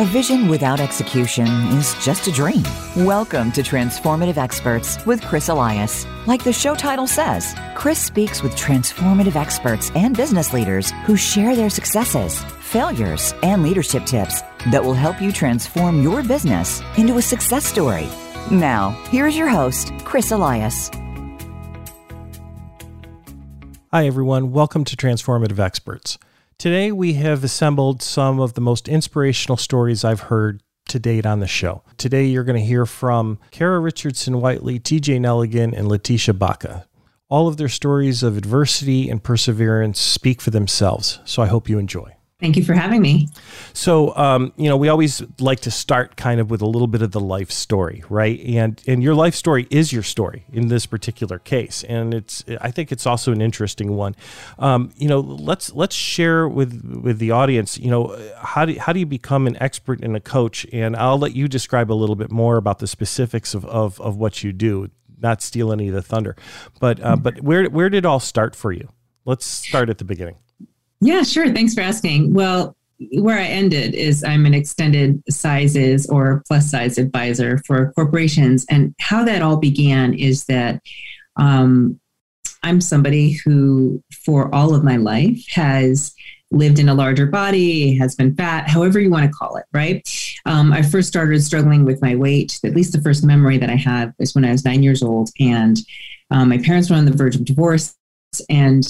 A vision without execution is just a dream. Welcome to Transformative Experts with Chris Elias. Like the show title says, Chris speaks with transformative experts and business leaders who share their successes, failures, and leadership tips that will help you transform your business into a success story. Now, here's your host, Chris Elias. Hi, everyone. Welcome to Transformative Experts. Today, we have assembled some of the most inspirational stories I've heard to date on the show. Today, you're going to hear from Kara Richardson Whiteley, TJ Nelligan, and Letitia Baca. All of their stories of adversity and perseverance speak for themselves, so I hope you enjoy. Thank you for having me. So, um, you know, we always like to start kind of with a little bit of the life story, right? And and your life story is your story in this particular case, and it's I think it's also an interesting one. Um, you know, let's let's share with with the audience. You know, how do how do you become an expert and a coach? And I'll let you describe a little bit more about the specifics of of, of what you do. Not steal any of the thunder, but uh, but where where did it all start for you? Let's start at the beginning. Yeah, sure. Thanks for asking. Well, where I ended is I'm an extended sizes or plus size advisor for corporations. And how that all began is that um, I'm somebody who, for all of my life, has lived in a larger body, has been fat, however you want to call it, right? Um, I first started struggling with my weight. At least the first memory that I have is when I was nine years old. And um, my parents were on the verge of divorce. And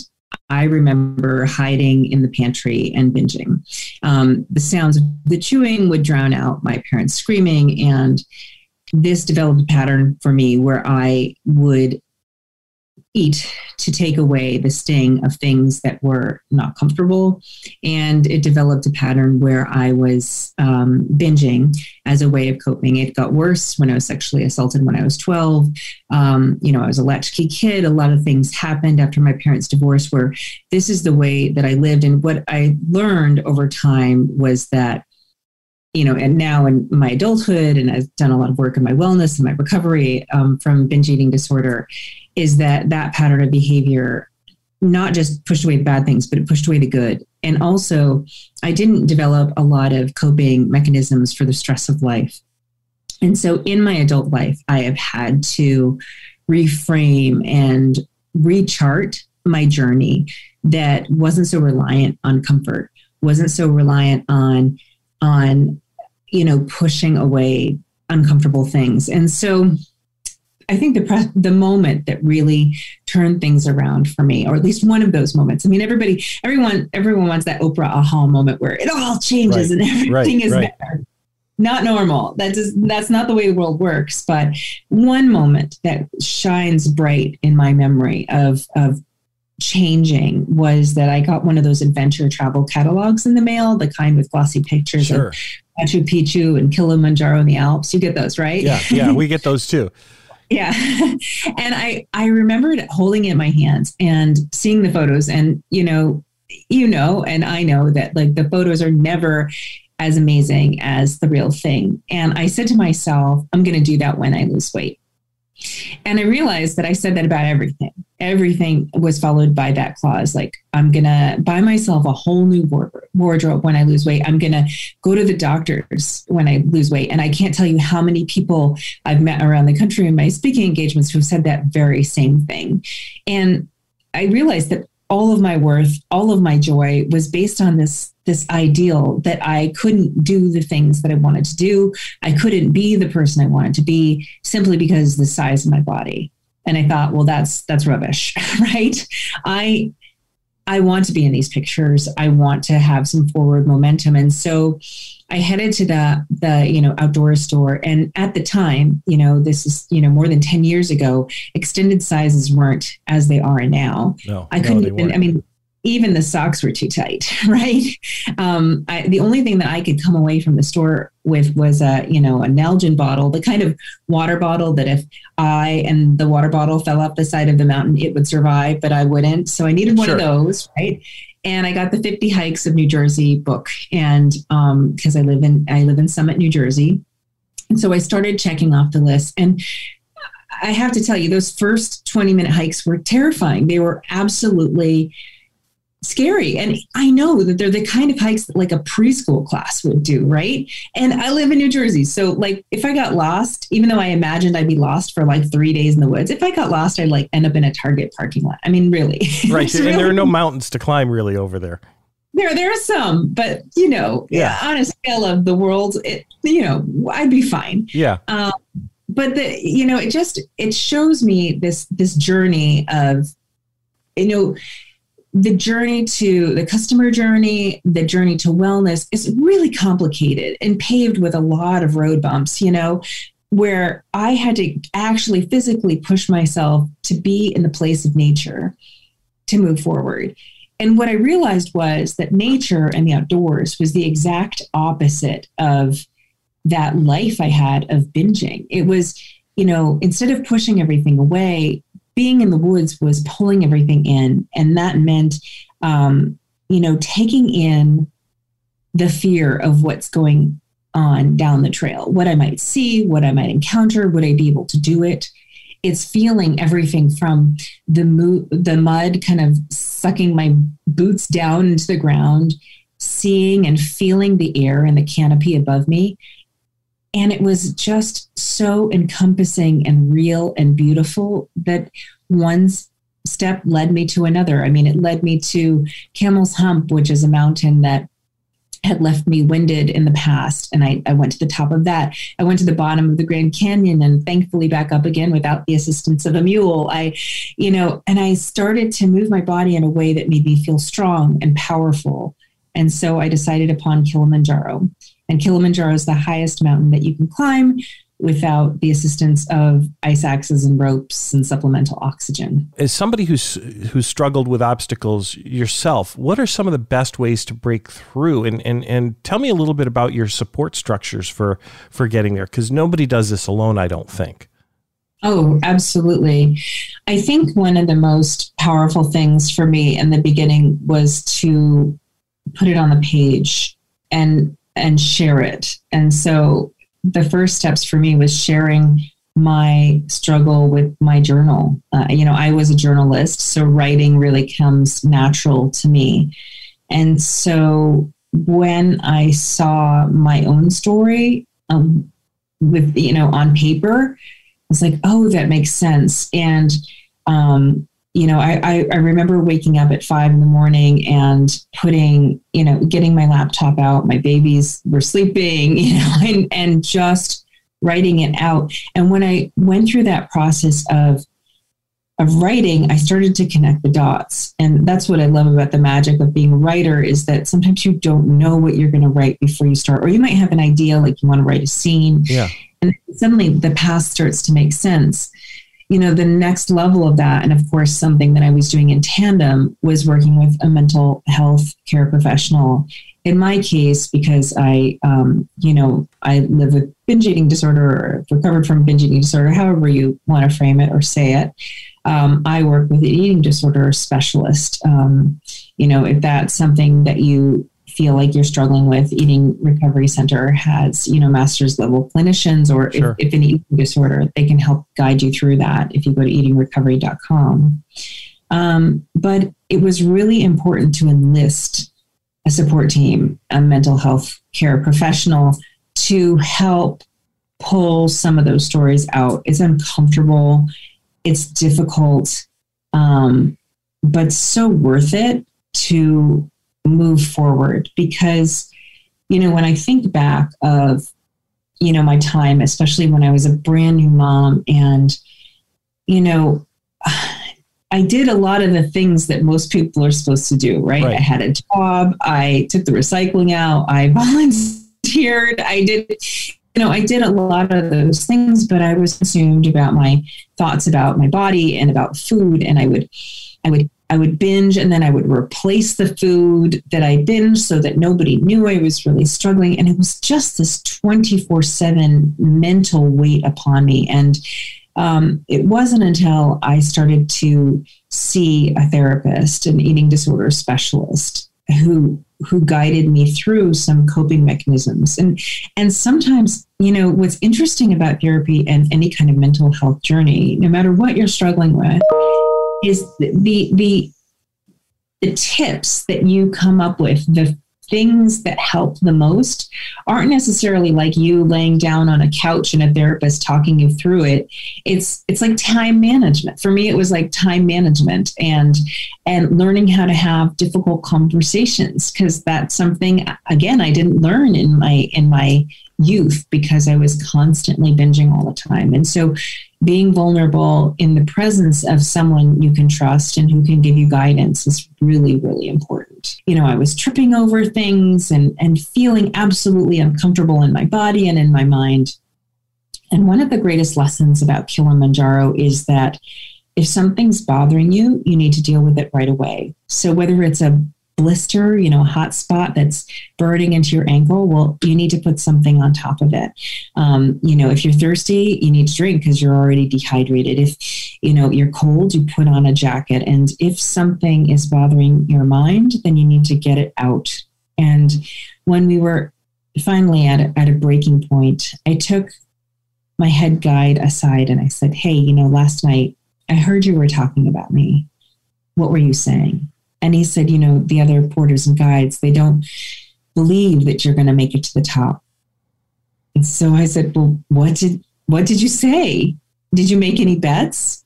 I remember hiding in the pantry and binging. Um, the sounds of the chewing would drown out my parents screaming, and this developed a pattern for me where I would eat to take away the sting of things that were not comfortable. And it developed a pattern where I was um, binging as a way of coping. It got worse when I was sexually assaulted when I was 12. Um, you know, I was a latchkey kid. A lot of things happened after my parents' divorce where this is the way that I lived. And what I learned over time was that you know, and now in my adulthood, and I've done a lot of work in my wellness and my recovery um, from binge eating disorder, is that that pattern of behavior not just pushed away bad things, but it pushed away the good. And also, I didn't develop a lot of coping mechanisms for the stress of life. And so, in my adult life, I have had to reframe and rechart my journey that wasn't so reliant on comfort, wasn't so reliant on on you know pushing away uncomfortable things. And so I think the pre- the moment that really turned things around for me, or at least one of those moments. I mean, everybody, everyone, everyone wants that Oprah aha moment where it all changes right, and everything right, is right. better. Not normal. That just that's not the way the world works. But one moment that shines bright in my memory of of changing was that I got one of those adventure travel catalogs in the mail, the kind with glossy pictures sure. of Machu Picchu and Kilimanjaro in the Alps. You get those, right? Yeah, yeah, we get those too. Yeah. and I I remembered holding it in my hands and seeing the photos and you know, you know, and I know that like the photos are never as amazing as the real thing. And I said to myself, I'm going to do that when I lose weight. And I realized that I said that about everything. Everything was followed by that clause like, I'm going to buy myself a whole new wardrobe when I lose weight. I'm going to go to the doctors when I lose weight. And I can't tell you how many people I've met around the country in my speaking engagements who've said that very same thing. And I realized that all of my worth, all of my joy was based on this this ideal that I couldn't do the things that I wanted to do. I couldn't be the person I wanted to be simply because the size of my body. And I thought, well, that's that's rubbish, right? I I want to be in these pictures. I want to have some forward momentum. And so I headed to the the you know outdoor store, and at the time, you know, this is you know more than ten years ago. Extended sizes weren't as they are now. No, I couldn't no, even. I mean, even the socks were too tight, right? Um, I, the only thing that I could come away from the store with was a, you know, a Nalgene bottle, the kind of water bottle that if I and the water bottle fell off the side of the mountain, it would survive, but I wouldn't. So I needed one sure. of those, right? and I got the 50 Hikes of New Jersey book, and because um, I live in I live in Summit, New Jersey, and so I started checking off the list. And I have to tell you, those first 20 minute hikes were terrifying. They were absolutely scary. And I know that they're the kind of hikes that like a preschool class would do, right? And I live in New Jersey. So like if I got lost, even though I imagined I'd be lost for like three days in the woods, if I got lost, I'd like end up in a Target parking lot. I mean, really. Right. and really, there are no mountains to climb really over there. There, there are some, but you know, yeah. on a scale of the world, it, you know, I'd be fine. Yeah. Um, but the, you know, it just, it shows me this, this journey of, you know, the journey to the customer journey, the journey to wellness is really complicated and paved with a lot of road bumps, you know, where I had to actually physically push myself to be in the place of nature to move forward. And what I realized was that nature and the outdoors was the exact opposite of that life I had of binging. It was, you know, instead of pushing everything away, being in the woods was pulling everything in. And that meant, um, you know, taking in the fear of what's going on down the trail, what I might see, what I might encounter, would I be able to do it? It's feeling everything from the mo- the mud kind of sucking my boots down into the ground, seeing and feeling the air and the canopy above me, and it was just so encompassing and real and beautiful that one step led me to another. I mean, it led me to Camel's Hump, which is a mountain that had left me winded in the past. And I, I went to the top of that. I went to the bottom of the Grand Canyon and thankfully back up again without the assistance of a mule. I, you know, and I started to move my body in a way that made me feel strong and powerful. And so I decided upon Kilimanjaro. And Kilimanjaro is the highest mountain that you can climb without the assistance of ice axes and ropes and supplemental oxygen. As somebody who's who's struggled with obstacles yourself, what are some of the best ways to break through? And and and tell me a little bit about your support structures for for getting there because nobody does this alone, I don't think. Oh, absolutely. I think one of the most powerful things for me in the beginning was to put it on the page and and share it. And so the first steps for me was sharing my struggle with my journal. Uh, you know, I was a journalist, so writing really comes natural to me. And so when I saw my own story um, with, you know, on paper, I was like, oh, that makes sense. And um, you know, I, I, I, remember waking up at five in the morning and putting, you know, getting my laptop out. My babies were sleeping, you know, and, and just writing it out. And when I went through that process of of writing, I started to connect the dots. And that's what I love about the magic of being a writer is that sometimes you don't know what you're going to write before you start, or you might have an idea like you want to write a scene. Yeah. And suddenly the path starts to make sense you know, the next level of that, and of course, something that I was doing in tandem was working with a mental health care professional. In my case, because I, um, you know, I live with binge eating disorder or recovered from binge eating disorder, however you want to frame it or say it. Um, I work with an eating disorder specialist. Um, you know, if that's something that you feel like you're struggling with, Eating Recovery Center has, you know, master's level clinicians, or sure. if, if an eating disorder, they can help guide you through that if you go to eatingrecovery.com. Um, but it was really important to enlist a support team, a mental health care professional to help pull some of those stories out. It's uncomfortable, it's difficult, um, but so worth it to move forward because you know when i think back of you know my time especially when i was a brand new mom and you know i did a lot of the things that most people are supposed to do right, right. i had a job i took the recycling out i volunteered i did you know i did a lot of those things but i was consumed about my thoughts about my body and about food and i would i would I would binge and then I would replace the food that I binged so that nobody knew I was really struggling. And it was just this 24 7 mental weight upon me. And um, it wasn't until I started to see a therapist, an eating disorder specialist, who who guided me through some coping mechanisms and and sometimes you know what's interesting about therapy and any kind of mental health journey no matter what you're struggling with is the the the tips that you come up with, the things that help the most aren't necessarily like you laying down on a couch and a therapist talking you through it. It's it's like time management. For me it was like time management and and learning how to have difficult conversations because that's something again i didn't learn in my in my youth because I was constantly binging all the time. And so being vulnerable in the presence of someone you can trust and who can give you guidance is really, really important. You know, I was tripping over things and, and feeling absolutely uncomfortable in my body and in my mind. And one of the greatest lessons about Kilimanjaro is that if something's bothering you, you need to deal with it right away. So whether it's a blister, you know, a hot spot that's burning into your ankle, well, you need to put something on top of it. Um, you know, if you're thirsty, you need to drink because you're already dehydrated. If, you know, you're cold, you put on a jacket. And if something is bothering your mind, then you need to get it out. And when we were finally at a, at a breaking point, I took my head guide aside and I said, Hey, you know, last night I heard you were talking about me. What were you saying? And he said, you know, the other porters and guides, they don't believe that you're going to make it to the top. And so I said, well, what did what did you say? Did you make any bets?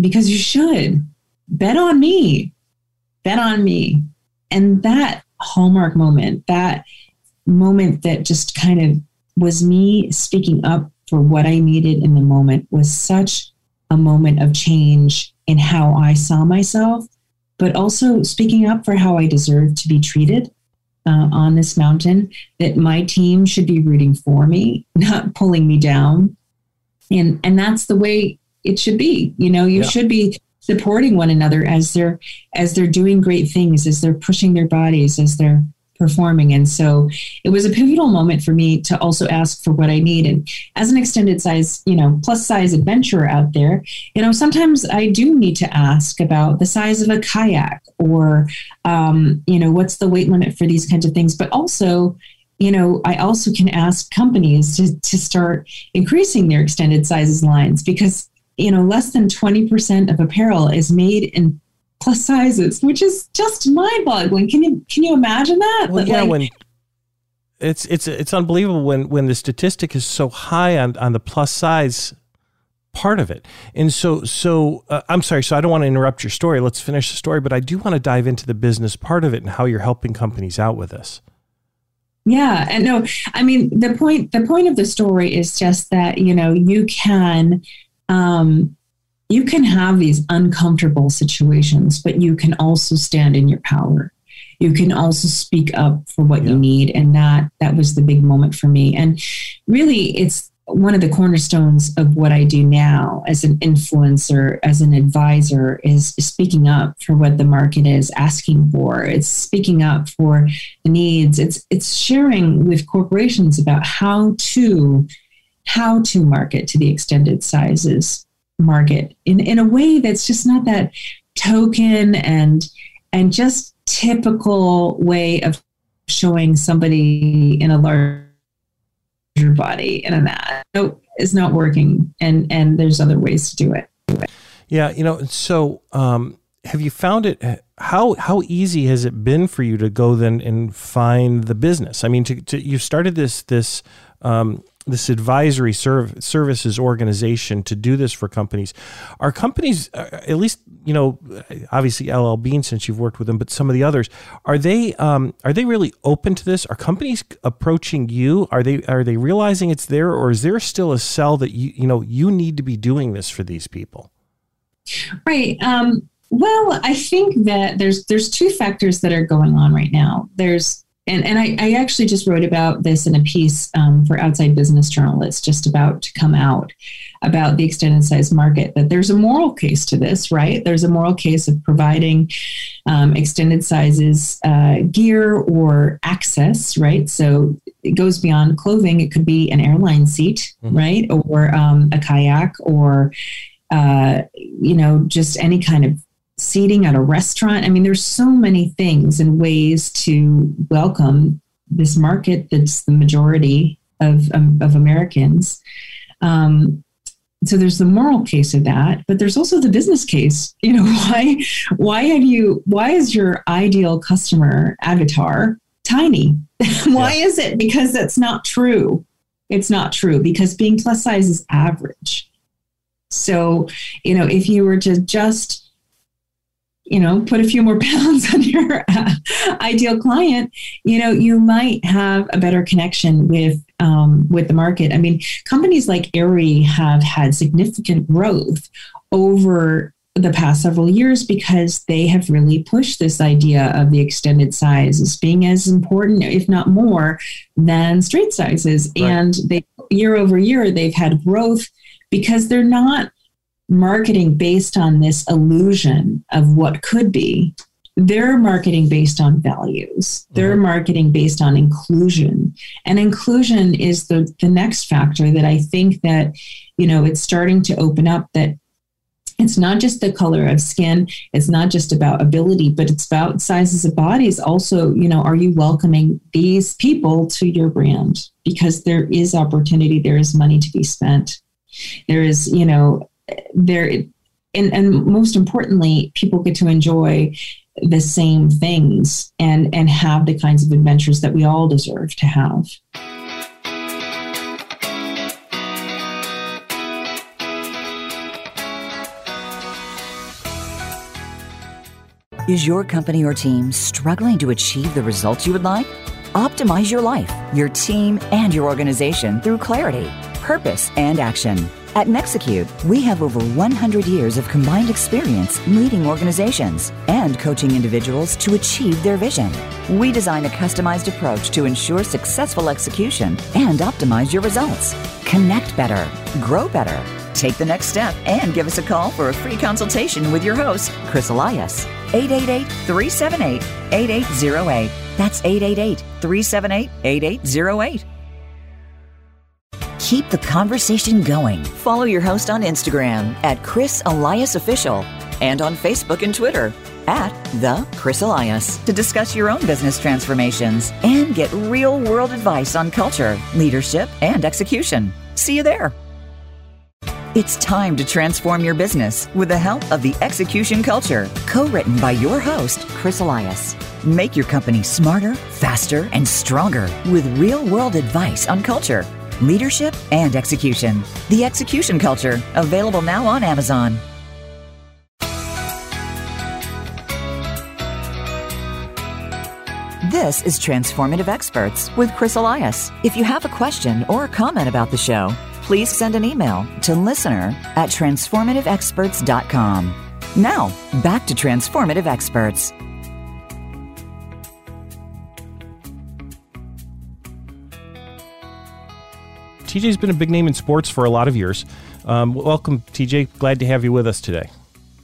Because you should bet on me, bet on me. And that hallmark moment, that moment that just kind of was me speaking up for what I needed in the moment was such a moment of change in how I saw myself but also speaking up for how I deserve to be treated uh, on this mountain, that my team should be rooting for me, not pulling me down. And, and that's the way it should be. You know, you yeah. should be supporting one another as they're as they're doing great things, as they're pushing their bodies, as they're performing. And so it was a pivotal moment for me to also ask for what I need. And as an extended size, you know, plus size adventurer out there, you know, sometimes I do need to ask about the size of a kayak or, um, you know, what's the weight limit for these kinds of things. But also, you know, I also can ask companies to, to start increasing their extended sizes lines because, you know, less than 20% of apparel is made in plus sizes, which is just mind boggling. Can you can you imagine that? Well, yeah, like, when it's it's it's unbelievable when when the statistic is so high on on the plus size part of it. And so so uh, I'm sorry, so I don't want to interrupt your story. Let's finish the story, but I do want to dive into the business part of it and how you're helping companies out with this. Yeah, and no, I mean the point the point of the story is just that, you know, you can um you can have these uncomfortable situations, but you can also stand in your power. You can also speak up for what yeah. you need. And that that was the big moment for me. And really it's one of the cornerstones of what I do now as an influencer, as an advisor, is speaking up for what the market is asking for. It's speaking up for the needs. It's it's sharing with corporations about how to how to market to the extended sizes market in, in a way that's just not that token and and just typical way of showing somebody in a larger body in a no is not working and and there's other ways to do it. Yeah you know so um have you found it how how easy has it been for you to go then and find the business? I mean to, to you started this this um, this advisory serv- services organization to do this for companies. Are companies, uh, at least you know, obviously LL Bean since you've worked with them, but some of the others, are they um, are they really open to this? Are companies approaching you? Are they are they realizing it's there, or is there still a sell that you you know you need to be doing this for these people? Right. Um, well, I think that there's there's two factors that are going on right now. There's and, and I, I, actually just wrote about this in a piece um, for outside business journalists just about to come out about the extended size market that there's a moral case to this right? There's a moral case of providing um, extended sizes uh, gear or access right? So it goes beyond clothing. It could be an airline seat mm-hmm. right? Or um, a kayak or uh, you know just any kind of seating at a restaurant. I mean, there's so many things and ways to welcome this market that's the majority of, um, of Americans. Um, so there's the moral case of that but there's also the business case you know why why have you why is your ideal customer avatar tiny why yeah. is it because that's not true it's not true because being plus size is average so you know if you were to just you know, put a few more pounds on your uh, ideal client, you know, you might have a better connection with um, with the market. I mean, companies like Aerie have had significant growth over the past several years because they have really pushed this idea of the extended size as being as important, if not more, than straight sizes. Right. And they year over year they've had growth because they're not marketing based on this illusion of what could be. They're marketing based on values. They're mm-hmm. marketing based on inclusion. And inclusion is the, the next factor that I think that, you know, it's starting to open up that it's not just the color of skin it's not just about ability but it's about sizes of bodies also you know are you welcoming these people to your brand because there is opportunity there is money to be spent there is you know there and, and most importantly people get to enjoy the same things and and have the kinds of adventures that we all deserve to have Is your company or team struggling to achieve the results you would like? Optimize your life, your team, and your organization through clarity, purpose, and action. At Nexecute, we have over 100 years of combined experience leading organizations and coaching individuals to achieve their vision. We design a customized approach to ensure successful execution and optimize your results. Connect better, grow better. Take the next step and give us a call for a free consultation with your host, Chris Elias. 888 378 8808. That's 888 378 8808 keep the conversation going. Follow your host on Instagram at Chris Elias Official and on Facebook and Twitter at The Chris Elias to discuss your own business transformations and get real world advice on culture, leadership, and execution. See you there. It's time to transform your business with the help of the Execution Culture, co written by your host, Chris Elias. Make your company smarter, faster, and stronger with real world advice on culture leadership, and execution. The Execution Culture, available now on Amazon. This is Transformative Experts with Chris Elias. If you have a question or a comment about the show, please send an email to listener at transformativeexperts.com. Now, back to Transformative Experts. TJ's been a big name in sports for a lot of years. Um, welcome, TJ. Glad to have you with us today.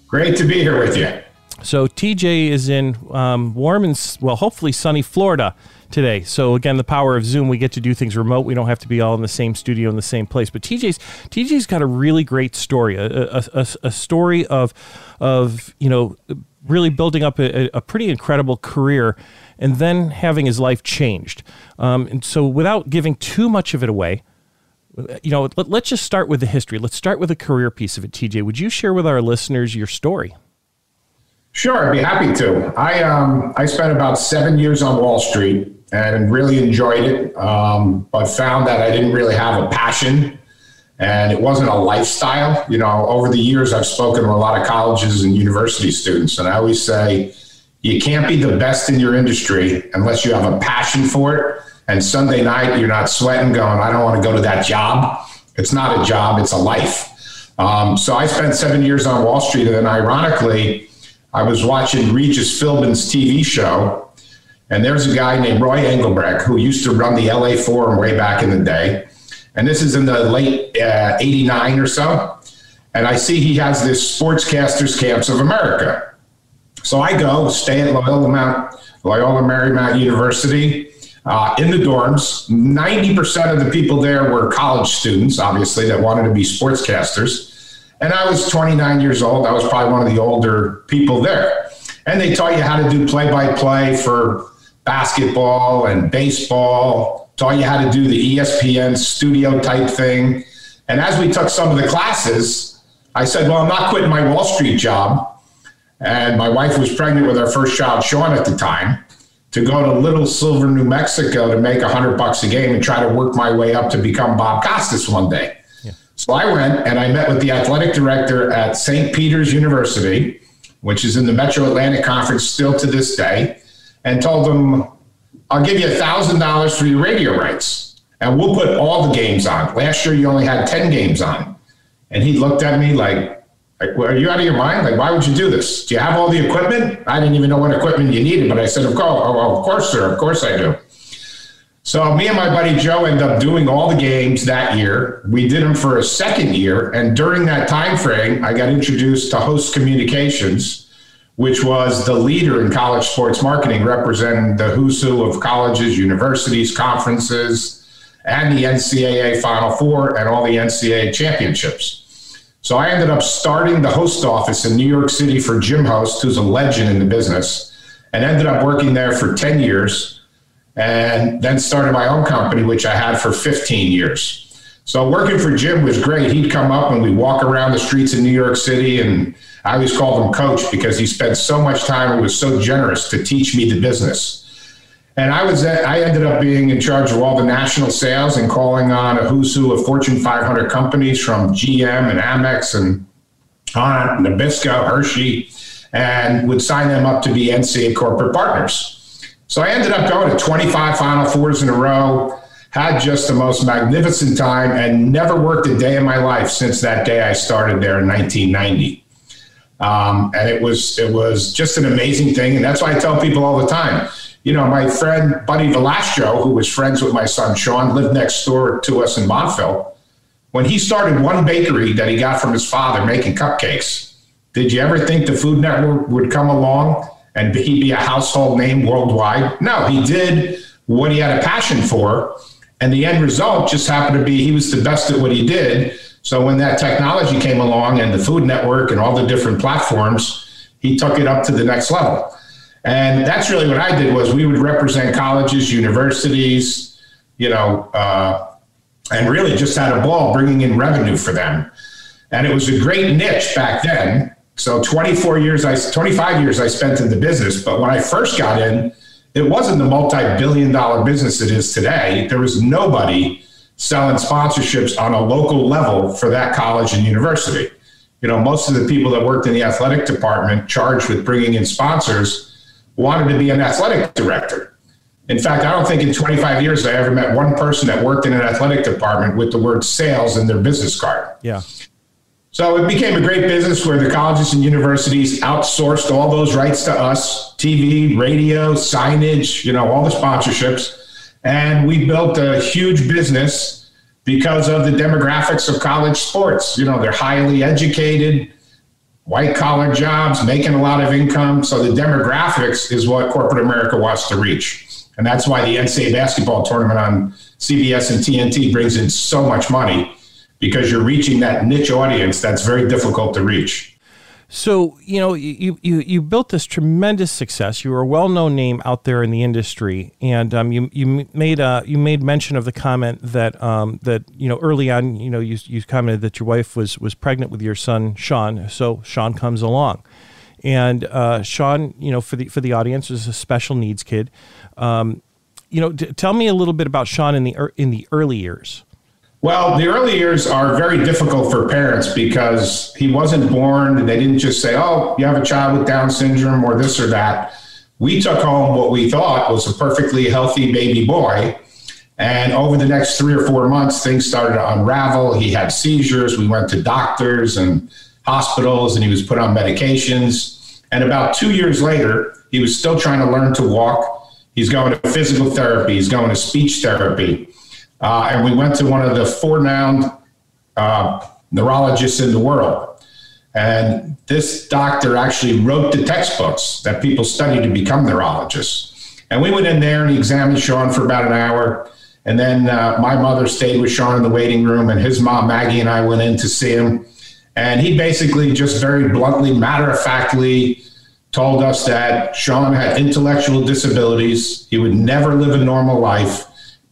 Great to be here with you. So TJ is in um, warm and well, hopefully sunny Florida today. So again, the power of Zoom, we get to do things remote. We don't have to be all in the same studio in the same place. But TJ's TJ's got a really great story, a, a, a, story of of you know really building up a, a, pretty incredible career and then having his life changed. Um, and so, without giving too much of it away, you know, let, us just start with the history. Let's start with the career piece of it. TJ, would you share with our listeners your story? Sure, I'd be happy to. I um, I spent about seven years on Wall Street and really enjoyed it, um, but found that I didn't really have a passion and it wasn't a lifestyle. You know, over the years, I've spoken to a lot of colleges and university students, and I always say, you can't be the best in your industry unless you have a passion for it and Sunday night, you're not sweating, going, I don't want to go to that job. It's not a job, it's a life. Um, so I spent seven years on Wall Street. And then, ironically, I was watching Regis Philbin's TV show. And there's a guy named Roy Englebrecht who used to run the LA Forum way back in the day. And this is in the late uh, 89 or so. And I see he has this Sportscasters Camps of America. So I go, stay at Loyola, Mount, Loyola Marymount University uh, in the dorms. 90% of the people there were college students, obviously, that wanted to be sportscasters. And I was 29 years old. I was probably one of the older people there. And they taught you how to do play by play for basketball and baseball, taught you how to do the ESPN studio type thing. And as we took some of the classes, I said, Well, I'm not quitting my Wall Street job. And my wife was pregnant with our first child, Sean, at the time, to go to Little Silver, New Mexico to make a hundred bucks a game and try to work my way up to become Bob Costas one day. Yeah. So I went and I met with the athletic director at St. Peter's University, which is in the Metro Atlantic Conference still to this day, and told them, I'll give you a thousand dollars for your radio rights and we'll put all the games on. Last year you only had 10 games on. And he looked at me like, like, are you out of your mind? Like, why would you do this? Do you have all the equipment? I didn't even know what equipment you needed, but I said, of course, oh, oh, of course, sir, of course I do. So me and my buddy Joe ended up doing all the games that year. We did them for a second year, and during that time frame, I got introduced to Host Communications, which was the leader in college sports marketing, representing the who's who of colleges, universities, conferences, and the NCAA Final Four and all the NCAA championships. So I ended up starting the host office in New York City for Jim Host, who's a legend in the business, and ended up working there for 10 years and then started my own company, which I had for 15 years. So working for Jim was great. He'd come up and we'd walk around the streets in New York City and I always called him coach because he spent so much time and was so generous to teach me the business. And I was I ended up being in charge of all the national sales and calling on a who's who of Fortune 500 companies from GM and Amex and on Nabisco, Hershey, and would sign them up to be NCAA corporate partners. So I ended up going to 25 Final Fours in a row, had just the most magnificent time, and never worked a day in my life since that day I started there in 1990. Um, and it was it was just an amazing thing, and that's why I tell people all the time you know, my friend Buddy Valastro, who was friends with my son Sean, lived next door to us in Montville. When he started one bakery that he got from his father making cupcakes, did you ever think the Food Network would come along and he'd be a household name worldwide? No, he did what he had a passion for. And the end result just happened to be he was the best at what he did. So when that technology came along and the Food Network and all the different platforms, he took it up to the next level. And that's really what I did was we would represent colleges, universities, you know, uh, and really just had a ball bringing in revenue for them. And it was a great niche back then. So 24 years, I 25 years I spent in the business. But when I first got in, it wasn't the multi-billion dollar business it is today. There was nobody selling sponsorships on a local level for that college and university. You know, most of the people that worked in the athletic department charged with bringing in sponsors wanted to be an athletic director. In fact, I don't think in 25 years I ever met one person that worked in an athletic department with the word sales in their business card. Yeah. So it became a great business where the colleges and universities outsourced all those rights to us TV, radio, signage, you know, all the sponsorships. And we built a huge business because of the demographics of college sports. You know, they're highly educated, white collar jobs, making a lot of income. So the demographics is what corporate America wants to reach. And that's why the NCAA basketball tournament on CBS and TNT brings in so much money because you're reaching that niche audience that's very difficult to reach. So you know you you you built this tremendous success. You were a well known name out there in the industry, and um, you you made uh, you made mention of the comment that um, that you know early on you know you you commented that your wife was was pregnant with your son Sean. So Sean comes along, and uh, Sean you know for the for the audience is a special needs kid. Um, you know, tell me a little bit about Sean in the er- in the early years. Well, the early years are very difficult for parents because he wasn't born. and They didn't just say, oh, you have a child with Down syndrome or this or that. We took home what we thought was a perfectly healthy baby boy. And over the next three or four months, things started to unravel. He had seizures. We went to doctors and hospitals, and he was put on medications. And about two years later, he was still trying to learn to walk. He's going to physical therapy, he's going to speech therapy. Uh, and we went to one of the renowned uh, neurologists in the world. And this doctor actually wrote the textbooks that people study to become neurologists. And we went in there and he examined Sean for about an hour. And then uh, my mother stayed with Sean in the waiting room, and his mom, Maggie, and I went in to see him. And he basically just very bluntly, matter of factly, told us that Sean had intellectual disabilities. He would never live a normal life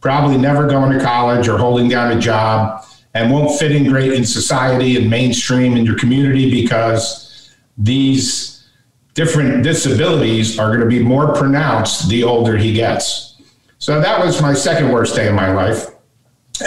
probably never going to college or holding down a job. and won't fit in great in society and mainstream in your community because these different disabilities are going to be more pronounced the older he gets. So that was my second worst day of my life.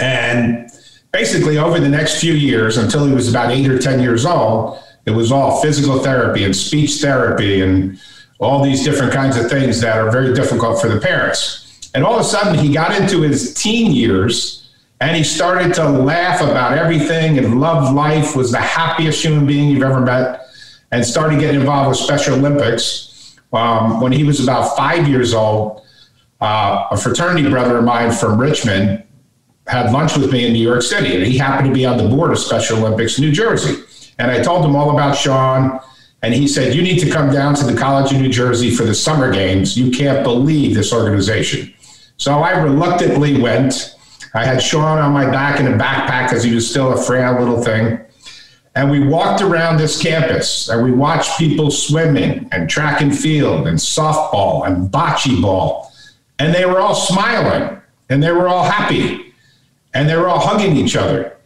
And basically, over the next few years, until he was about eight or 10 years old, it was all physical therapy and speech therapy and all these different kinds of things that are very difficult for the parents. And all of a sudden, he got into his teen years and he started to laugh about everything and love life, was the happiest human being you've ever met, and started getting involved with Special Olympics. Um, when he was about five years old, uh, a fraternity brother of mine from Richmond had lunch with me in New York City, and he happened to be on the board of Special Olympics New Jersey. And I told him all about Sean, and he said, You need to come down to the College of New Jersey for the summer games. You can't believe this organization. So I reluctantly went. I had Sean on my back in a backpack because he was still a frail little thing. And we walked around this campus and we watched people swimming and track and field and softball and bocce ball. And they were all smiling and they were all happy and they were all hugging each other.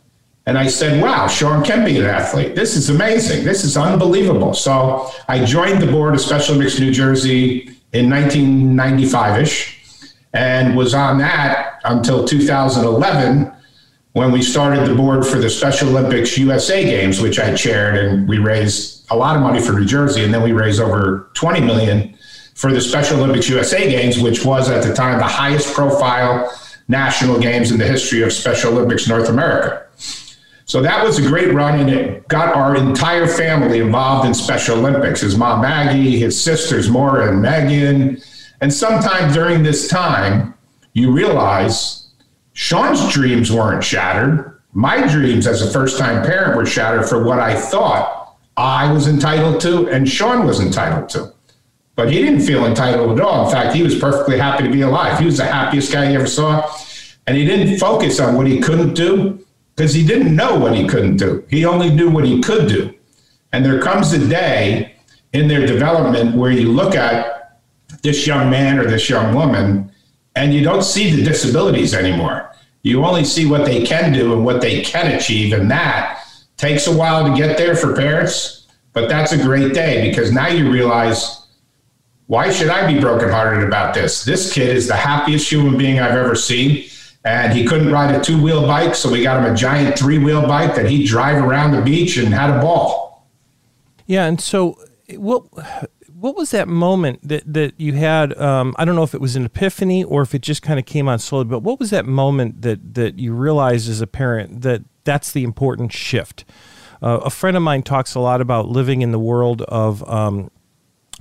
And I said, wow, Sean can be an athlete. This is amazing. This is unbelievable. So I joined the board of Special Olympics New Jersey in 1995 ish and was on that until 2011 when we started the board for the Special Olympics USA Games, which I chaired, and we raised a lot of money for New Jersey, and then we raised over 20 million for the Special Olympics USA Games, which was at the time the highest profile national games in the history of Special Olympics North America. So that was a great run, and it got our entire family involved in Special Olympics. His mom Maggie, his sisters Maura and Megan, and sometime during this time, you realize Sean's dreams weren't shattered. My dreams as a first time parent were shattered for what I thought I was entitled to and Sean was entitled to. But he didn't feel entitled at all. In fact, he was perfectly happy to be alive. He was the happiest guy you ever saw. And he didn't focus on what he couldn't do because he didn't know what he couldn't do. He only knew what he could do. And there comes a day in their development where you look at this young man or this young woman and you don't see the disabilities anymore. You only see what they can do and what they can achieve. And that takes a while to get there for parents, but that's a great day because now you realize why should I be brokenhearted about this? This kid is the happiest human being I've ever seen. And he couldn't ride a two wheel bike, so we got him a giant three wheel bike that he'd drive around the beach and had a ball. Yeah. And so, what what was that moment that that you had? Um, I don't know if it was an epiphany or if it just kind of came on slowly, but what was that moment that that you realized as a parent that that's the important shift? Uh, a friend of mine talks a lot about living in the world of um,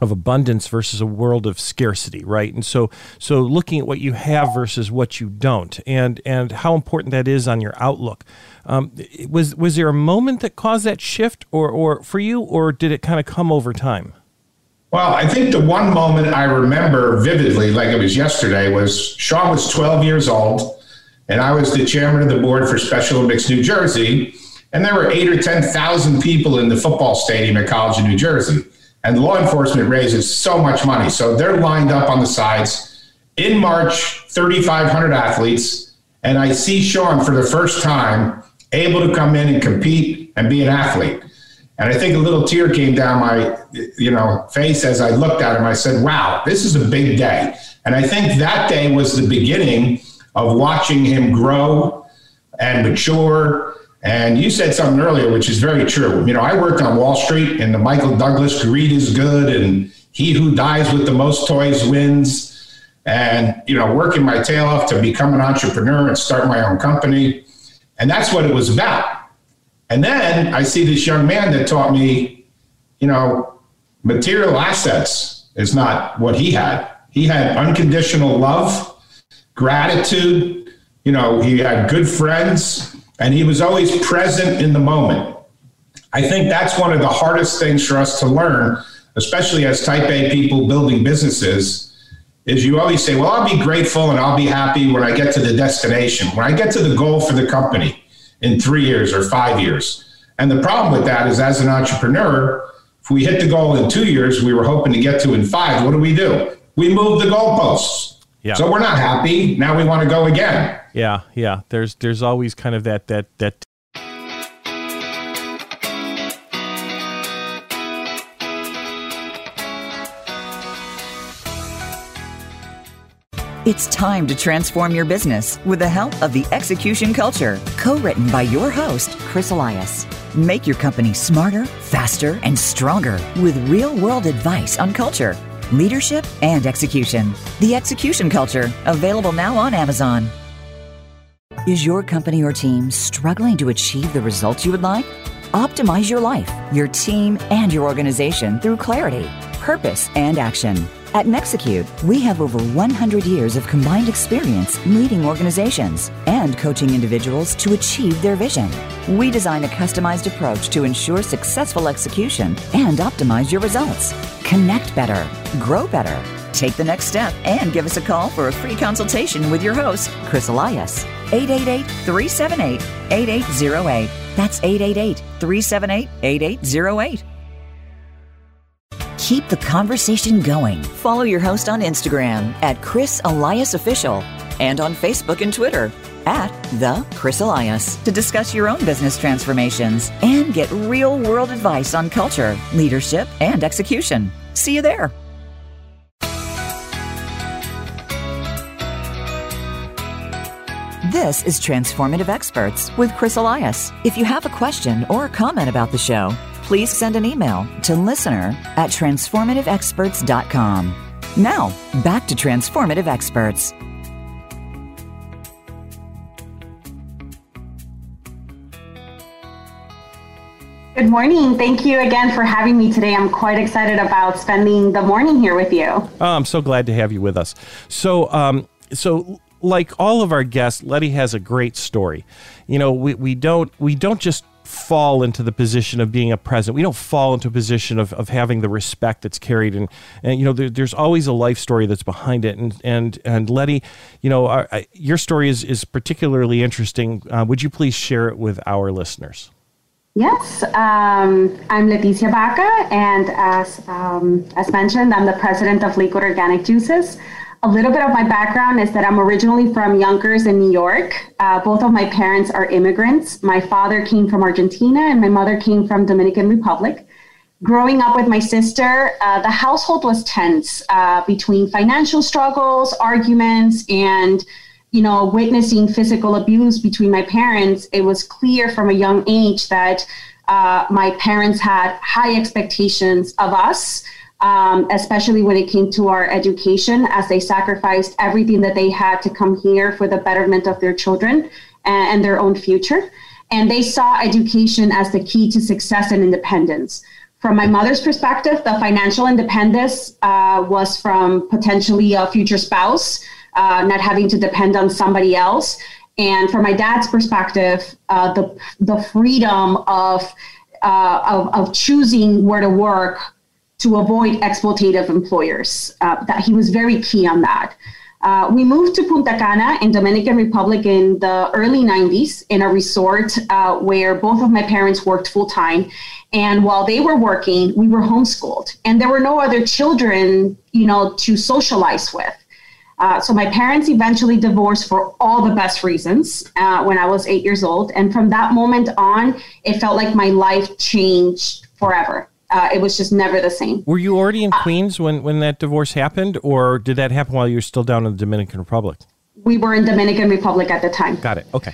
of abundance versus a world of scarcity, right? And so so looking at what you have versus what you don't, and and how important that is on your outlook. Um, was was there a moment that caused that shift, or or for you, or did it kind of come over time? Well, I think the one moment I remember vividly, like it was yesterday, was Sean was 12 years old, and I was the chairman of the board for Special Olympics New Jersey, and there were eight or 10,000 people in the football stadium at College of New Jersey and law enforcement raises so much money. So they're lined up on the sides. In March, 3,500 athletes, and I see Sean for the first time able to come in and compete and be an athlete. And I think a little tear came down my, you know, face as I looked at him. I said, "Wow, this is a big day." And I think that day was the beginning of watching him grow and mature and you said something earlier, which is very true. You know, I worked on Wall Street and the Michael Douglas greed is good and he who dies with the most toys wins. And, you know, working my tail off to become an entrepreneur and start my own company. And that's what it was about. And then I see this young man that taught me, you know, material assets is not what he had. He had unconditional love, gratitude, you know, he had good friends and he was always present in the moment. I think that's one of the hardest things for us to learn, especially as type A people building businesses, is you always say, well, I'll be grateful and I'll be happy when I get to the destination, when I get to the goal for the company in three years or five years. And the problem with that is as an entrepreneur, if we hit the goal in two years, we were hoping to get to in five, what do we do? We move the goalposts. Yeah. So we're not happy. Now we want to go again. Yeah, yeah. There's there's always kind of that that that It's time to transform your business with the help of the Execution Culture, co written by your host, Chris Elias. Make your company smarter, faster, and stronger with real world advice on culture, leadership, and execution. The Execution Culture, available now on Amazon. Is your company or team struggling to achieve the results you would like? Optimize your life, your team, and your organization through clarity, purpose, and action. At Nexecute, we have over 100 years of combined experience leading organizations and coaching individuals to achieve their vision. We design a customized approach to ensure successful execution and optimize your results. Connect better, grow better. Take the next step and give us a call for a free consultation with your host, Chris Elias. 888 378 8808. That's 888 378 8808. Keep the conversation going. Follow your host on Instagram at Chris Elias Official and on Facebook and Twitter at The Chris Elias to discuss your own business transformations and get real world advice on culture, leadership, and execution. See you there. This is Transformative Experts with Chris Elias. If you have a question or a comment about the show, please send an email to listener at transformativeexperts.com. Now, back to Transformative Experts. Good morning. Thank you again for having me today. I'm quite excited about spending the morning here with you. Oh, I'm so glad to have you with us. So, um, so like all of our guests, Letty has a great story. You know, we, we don't we don't just fall into the position of being a president. We don't fall into a position of, of having the respect that's carried. And, and you know, there, there's always a life story that's behind it. And, and, and Letty, you know, our, your story is, is particularly interesting. Uh, would you please share it with our listeners? Yes, um, I'm Leticia Baca, and as, um, as mentioned, I'm the president of Liquid Organic Juices a little bit of my background is that I'm originally from Yonkers in New York. Uh, both of my parents are immigrants. My father came from Argentina and my mother came from Dominican Republic. Growing up with my sister, uh, the household was tense uh, between financial struggles, arguments, and you know, witnessing physical abuse between my parents. It was clear from a young age that uh, my parents had high expectations of us um, especially when it came to our education, as they sacrificed everything that they had to come here for the betterment of their children and, and their own future. And they saw education as the key to success and independence. From my mother's perspective, the financial independence uh, was from potentially a future spouse, uh, not having to depend on somebody else. And from my dad's perspective, uh, the the freedom of, uh, of of choosing where to work to avoid exploitative employers. Uh, that he was very key on that. Uh, we moved to Punta Cana in Dominican Republic in the early 90s in a resort uh, where both of my parents worked full time. And while they were working, we were homeschooled, and there were no other children, you know, to socialize with. Uh, so my parents eventually divorced for all the best reasons uh, when I was eight years old, and from that moment on, it felt like my life changed forever uh, it was just never the same. Were you already in uh, Queens when, when that divorce happened, or did that happen while you were still down in the Dominican Republic? We were in Dominican Republic at the time. Got it. Okay.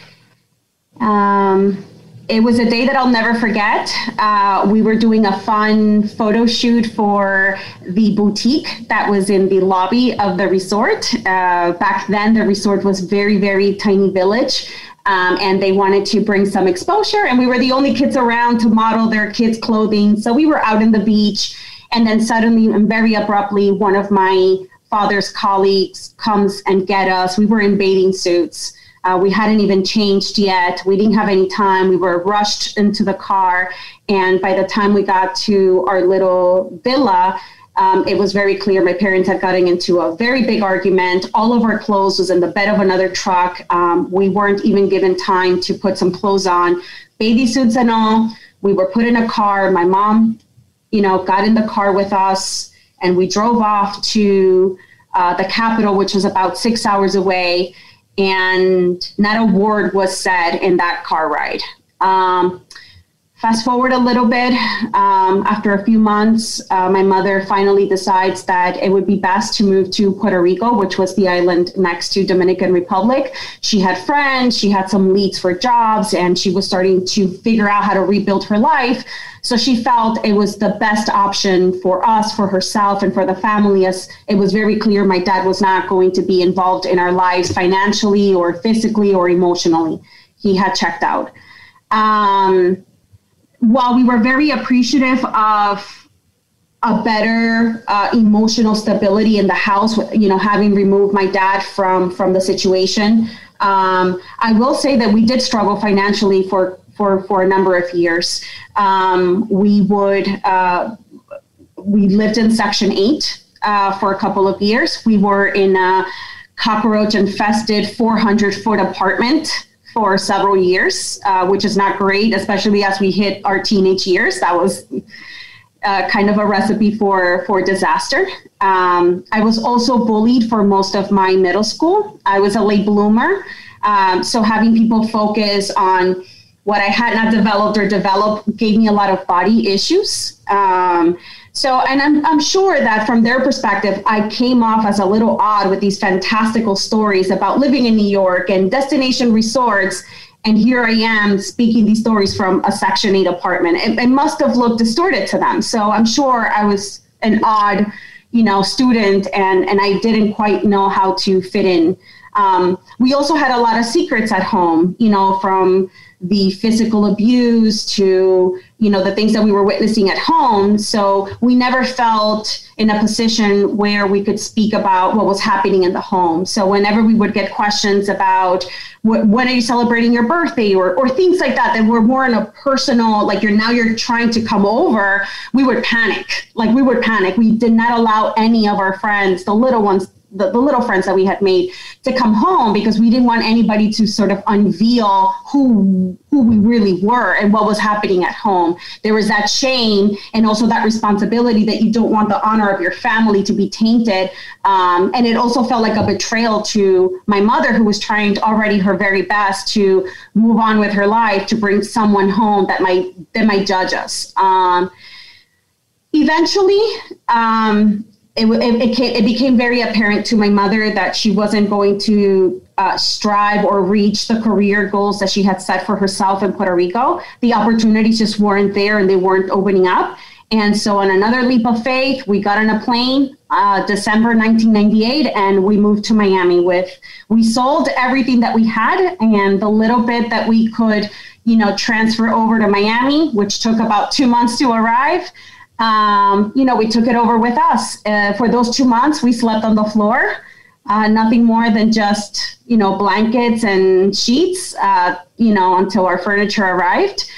Um, it was a day that I'll never forget. Uh, we were doing a fun photo shoot for the boutique that was in the lobby of the resort. Uh, back then, the resort was very, very tiny village um, and they wanted to bring some exposure. And we were the only kids around to model their kids' clothing. So we were out in the beach, and then suddenly and very abruptly, one of my father's colleagues comes and get us. We were in bathing suits. Uh, we hadn't even changed yet. We didn't have any time. We were rushed into the car. And by the time we got to our little villa, um, it was very clear my parents had gotten into a very big argument. All of our clothes was in the bed of another truck. Um, we weren't even given time to put some clothes on, baby suits and all. We were put in a car. My mom, you know, got in the car with us, and we drove off to uh, the capital, which was about six hours away. And not a word was said in that car ride. Um, Fast forward a little bit. Um, after a few months, uh, my mother finally decides that it would be best to move to Puerto Rico, which was the island next to Dominican Republic. She had friends, she had some leads for jobs, and she was starting to figure out how to rebuild her life. So she felt it was the best option for us, for herself, and for the family, as it was very clear my dad was not going to be involved in our lives financially or physically or emotionally. He had checked out. Um, while we were very appreciative of a better uh, emotional stability in the house, you know, having removed my dad from from the situation, um, I will say that we did struggle financially for for for a number of years. Um, we would uh, we lived in Section Eight uh, for a couple of years. We were in a cockroach infested 400 foot apartment for several years, uh, which is not great, especially as we hit our teenage years. That was uh, kind of a recipe for for disaster. Um, I was also bullied for most of my middle school. I was a late bloomer, um, so having people focus on what I had not developed or developed gave me a lot of body issues. Um, so, and I'm, I'm sure that from their perspective, I came off as a little odd with these fantastical stories about living in New York and destination resorts. And here I am speaking these stories from a Section 8 apartment. It, it must have looked distorted to them. So I'm sure I was an odd, you know, student and, and I didn't quite know how to fit in. Um, we also had a lot of secrets at home, you know, from the physical abuse to you know the things that we were witnessing at home. So we never felt in a position where we could speak about what was happening in the home. So whenever we would get questions about when are you celebrating your birthday? or, or things like that that were more in a personal like you're now you're trying to come over we would panic. Like we would panic. We did not allow any of our friends the little ones the, the little friends that we had made to come home because we didn't want anybody to sort of unveil who who we really were and what was happening at home. There was that shame and also that responsibility that you don't want the honor of your family to be tainted. Um, and it also felt like a betrayal to my mother, who was trying to, already her very best to move on with her life to bring someone home that might that might judge us. Um, eventually. Um, it, it, it, came, it, became very apparent to my mother that she wasn't going to uh, strive or reach the career goals that she had set for herself in Puerto Rico. The opportunities just weren't there and they weren't opening up. And so, on another leap of faith, we got on a plane, uh, December 1998, and we moved to Miami. With we sold everything that we had, and the little bit that we could, you know, transfer over to Miami, which took about two months to arrive um, you know, we took it over with us. Uh, for those two months, we slept on the floor, uh, nothing more than just, you know, blankets and sheets, uh, you know, until our furniture arrived.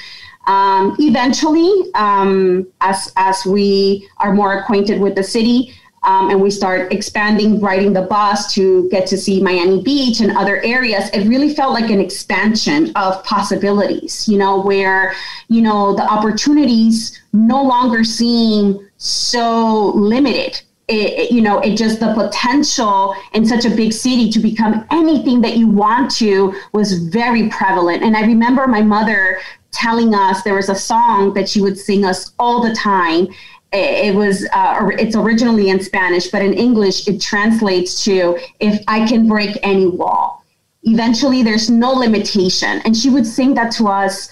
Um, eventually, um, as, as we are more acquainted with the city, um, and we start expanding, riding the bus to get to see Miami Beach and other areas, it really felt like an expansion of possibilities, you know, where, you know, the opportunities no longer seem so limited. It, it, you know, it just the potential in such a big city to become anything that you want to was very prevalent. And I remember my mother telling us there was a song that she would sing us all the time it was uh, it's originally in spanish but in english it translates to if i can break any wall. Eventually there's no limitation. And she would sing that to us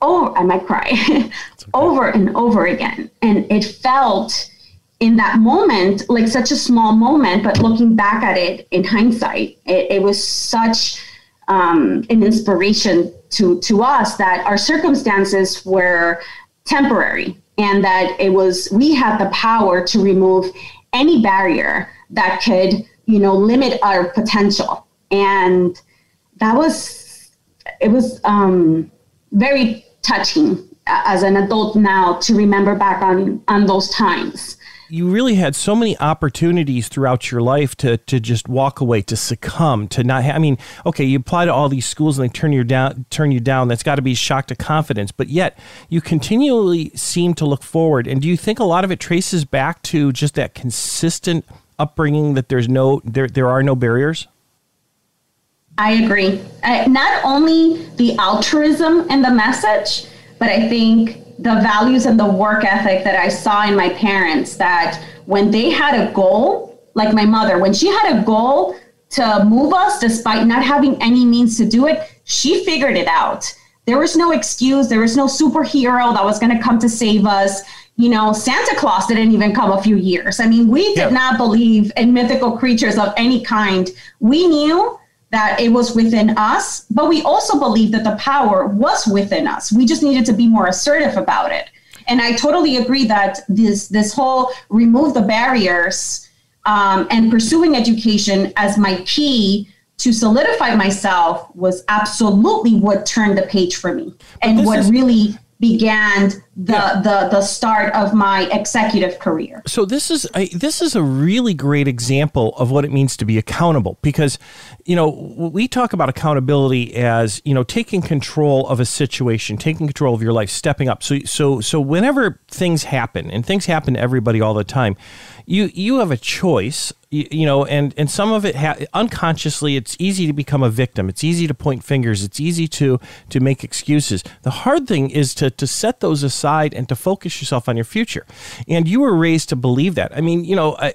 oh i might cry okay. over and over again. And it felt in that moment like such a small moment but looking back at it in hindsight it, it was such um, an inspiration to to us that our circumstances were temporary and that it was we had the power to remove any barrier that could you know limit our potential. And that was it was um, very touching as an adult now to remember back on on those times you really had so many opportunities throughout your life to to just walk away, to succumb, to not. Ha- I mean, okay, you apply to all these schools and they turn you down. Turn you down. That's got to be shock to confidence. But yet, you continually seem to look forward. And do you think a lot of it traces back to just that consistent upbringing that there's no there there are no barriers? I agree. Uh, not only the altruism and the message, but I think the values and the work ethic that I saw in my parents that when they had a goal, like my mother, when she had a goal to move us despite not having any means to do it, she figured it out. There was no excuse, there was no superhero that was going to come to save us. You know, Santa Claus didn't even come a few years. I mean, we did yeah. not believe in mythical creatures of any kind. We knew that it was within us, but we also believed that the power was within us. We just needed to be more assertive about it. And I totally agree that this this whole remove the barriers um, and pursuing education as my key to solidify myself was absolutely what turned the page for me and what is, really began the, yeah. the the start of my executive career. So this is a, this is a really great example of what it means to be accountable because you know we talk about accountability as you know taking control of a situation, taking control of your life, stepping up. So so so whenever things happen and things happen to everybody all the time, you you have a choice you, you know and and some of it ha- unconsciously it's easy to become a victim. It's easy to point fingers. It's easy to to make excuses. The hard thing is to to set those aside and to focus yourself on your future. And you were raised to believe that. I mean you know I,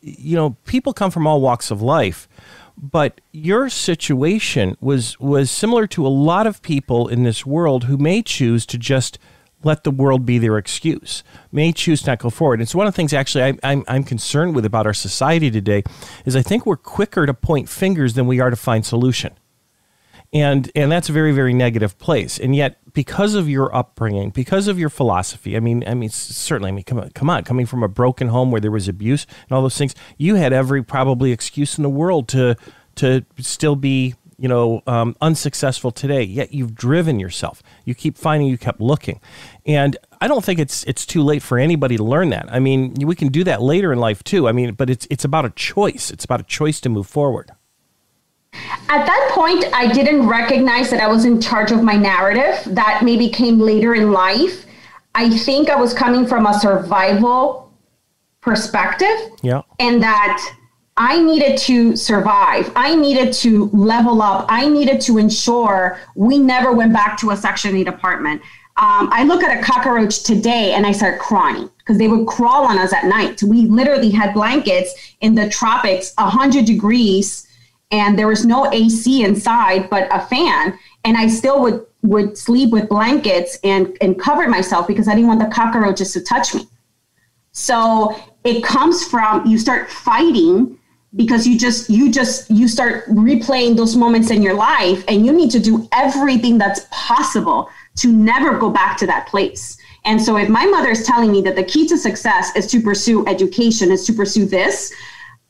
you know people come from all walks of life but your situation was was similar to a lot of people in this world who may choose to just let the world be their excuse, may choose not go forward. It's one of the things actually I, I'm, I'm concerned with about our society today is I think we're quicker to point fingers than we are to find solution. And, and that's a very, very negative place. And yet, because of your upbringing, because of your philosophy, I mean, I mean, certainly, I mean, come on, come on, coming from a broken home where there was abuse and all those things, you had every probably excuse in the world to, to still be you know, um, unsuccessful today, yet you've driven yourself. You keep finding, you kept looking. And I don't think it's it's too late for anybody to learn that. I mean, we can do that later in life too. I mean, but it's it's about a choice. It's about a choice to move forward. At that point, I didn't recognize that I was in charge of my narrative. That maybe came later in life. I think I was coming from a survival perspective. Yeah. And that I needed to survive. I needed to level up. I needed to ensure we never went back to a Section 8 apartment. Um, I look at a cockroach today and I start crying because they would crawl on us at night. We literally had blankets in the tropics, 100 degrees, and there was no AC inside but a fan. And I still would, would sleep with blankets and, and cover myself because I didn't want the cockroaches to touch me. So it comes from you start fighting because you just you just you start replaying those moments in your life and you need to do everything that's possible to never go back to that place. And so if my mother is telling me that the key to success is to pursue education is to pursue this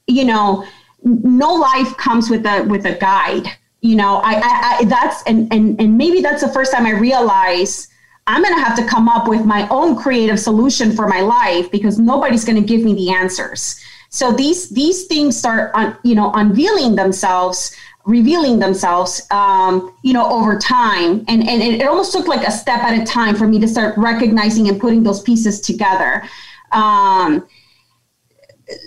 you know no life comes with a with a guide. You know i, I, I that's and, and and maybe that's the first time i realize i'm going to have to come up with my own creative solution for my life because nobody's going to give me the answers so these these things start you know unveiling themselves revealing themselves um, you know over time. And and it, almost took like a step at a time for me to start recognizing and putting those pieces together. Um,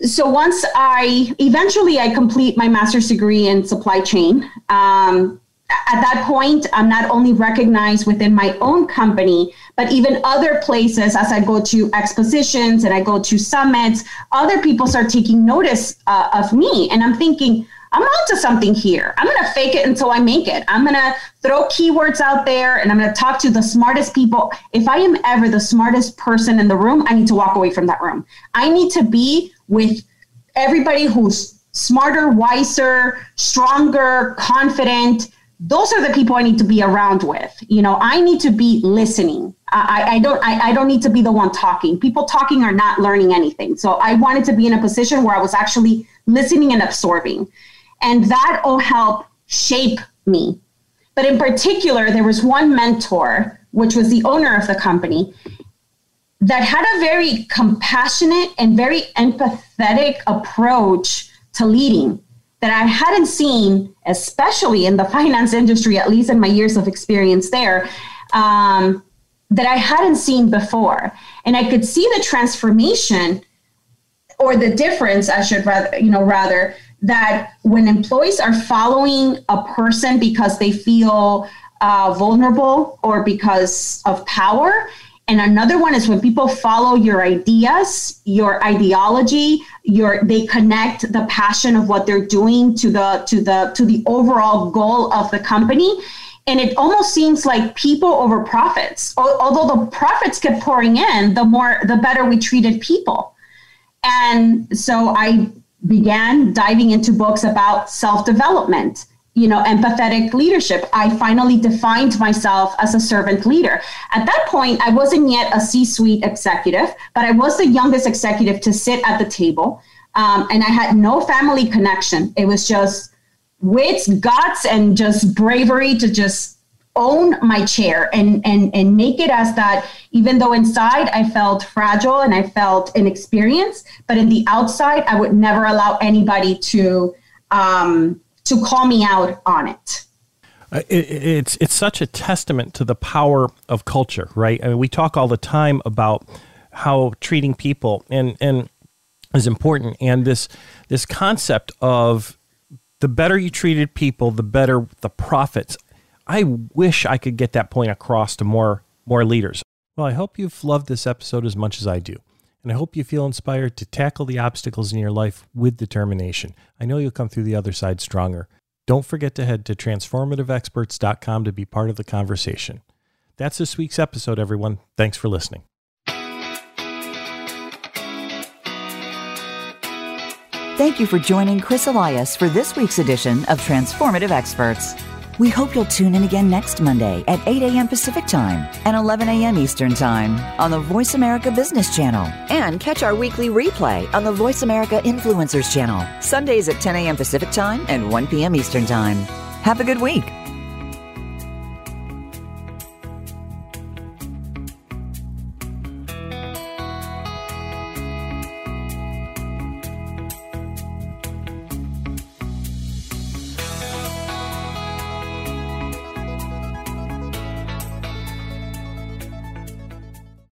so once i eventually i complete my master's degree in supply chain um, at that point, I'm not only recognized within my own company, but even other places as I go to expositions and I go to summits, other people start taking notice uh, of me. And I'm thinking, I'm onto something here. I'm going to fake it until I make it. I'm going to throw keywords out there and I'm going to talk to the smartest people. If I am ever the smartest person in the room, I need to walk away from that room. I need to be with everybody who's smarter, wiser, stronger, confident, those are the people I need to be around with. You know, I need to be listening. I, I don't I, I don't need to be the one talking. People talking are not learning anything. So I wanted to be in a position where I was actually listening and absorbing. And that will help shape me. But in particular, there was one mentor, which was the owner of the company, that had a very compassionate and very empathetic approach to leading that I hadn't seen, especially in the finance industry, at least in my years of experience there, um, that I hadn't seen before. And I could see the transformation or the difference, I should rather, you know, rather that when employees are following a person because they feel uh, vulnerable or because of power. And another one is when people follow your ideas, your ideology, your they connect the passion of what they're doing to the to the to the overall goal of the company. And it almost seems like people over profits. Although the profits kept pouring in, the more the better we treated people. And so I began diving into books about self-development you know empathetic leadership. I finally defined myself as a servant leader. At that point i wasn't yet a c-suite executive but i was the youngest executive to sit at the table um, and i had no family connection. It was just wits guts and just bravery to just own my chair and and and make it as that even though inside i felt fragile and i felt inexperienced but in the outside i would never allow anybody to um, to call me out on it. Uh, it, it's it's such a testament to the power of culture, right? I mean, we talk all the time about how treating people and and is important, and this this concept of the better you treated people, the better the profits. I wish I could get that point across to more more leaders. Well, I hope you've loved this episode as much as I do. And I hope you feel inspired to tackle the obstacles in your life with determination. I know you'll come through the other side stronger. Don't forget to head to transformativeexperts.com to be part of the conversation. That's this week's episode, everyone. Thanks for listening. Thank you for joining Chris Elias for this week's edition of Transformative Experts. We hope you'll tune in again next Monday at 8 a.m. Pacific Time and 11 a.m. Eastern Time on the Voice America Business Channel. And catch our weekly replay on the Voice America Influencers Channel, Sundays at 10 a.m. Pacific Time and 1 p.m. Eastern Time. Have a good week.